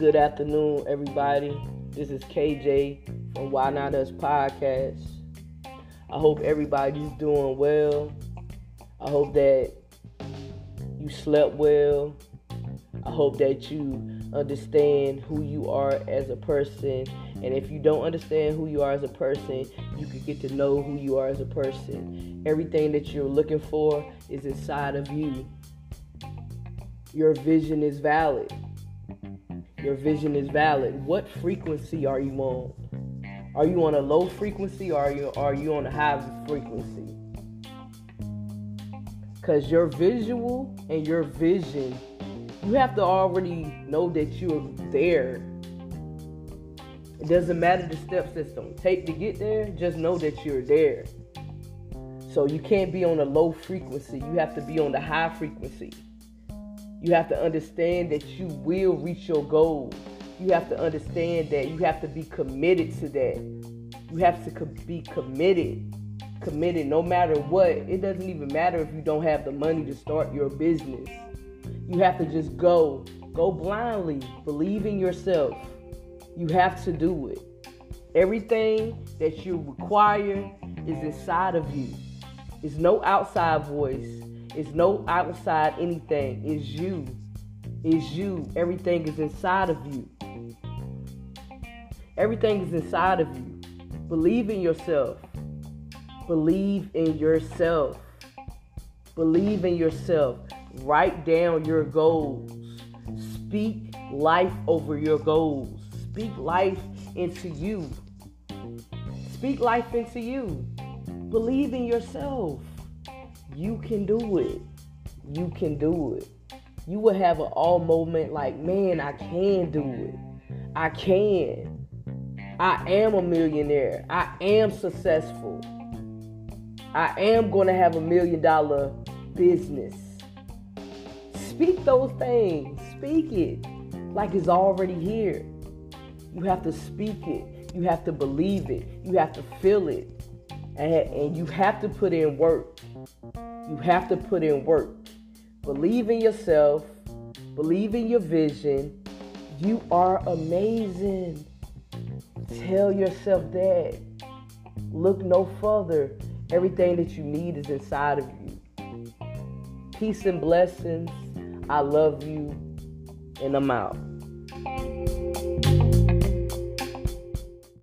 Good afternoon, everybody. This is KJ from Why Not Us Podcast. I hope everybody's doing well. I hope that you slept well. I hope that you understand who you are as a person. And if you don't understand who you are as a person, you can get to know who you are as a person. Everything that you're looking for is inside of you. Your vision is valid. Your vision is valid. What frequency are you on? Are you on a low frequency or are you are you on a high frequency? Cuz your visual and your vision you have to already know that you're there. It doesn't matter the step system. Take to get there, just know that you're there. So you can't be on a low frequency. You have to be on the high frequency. You have to understand that you will reach your goal. You have to understand that you have to be committed to that. You have to be committed. Committed no matter what. It doesn't even matter if you don't have the money to start your business. You have to just go. Go blindly. Believe in yourself. You have to do it. Everything that you require is inside of you. It's no outside voice. It's no outside anything. It's you. It's you. Everything is inside of you. Everything is inside of you. Believe in yourself. Believe in yourself. Believe in yourself. Write down your goals. Speak life over your goals. Speak life into you. Speak life into you. Believe in yourself. You can do it. You can do it. You will have an all moment like, man, I can do it. I can. I am a millionaire. I am successful. I am going to have a million dollar business. Speak those things. Speak it like it's already here. You have to speak it. You have to believe it. You have to feel it. And, and you have to put in work. You have to put in work. Believe in yourself. Believe in your vision. You are amazing. Tell yourself that. Look no further. Everything that you need is inside of you. Peace and blessings. I love you. And I'm out.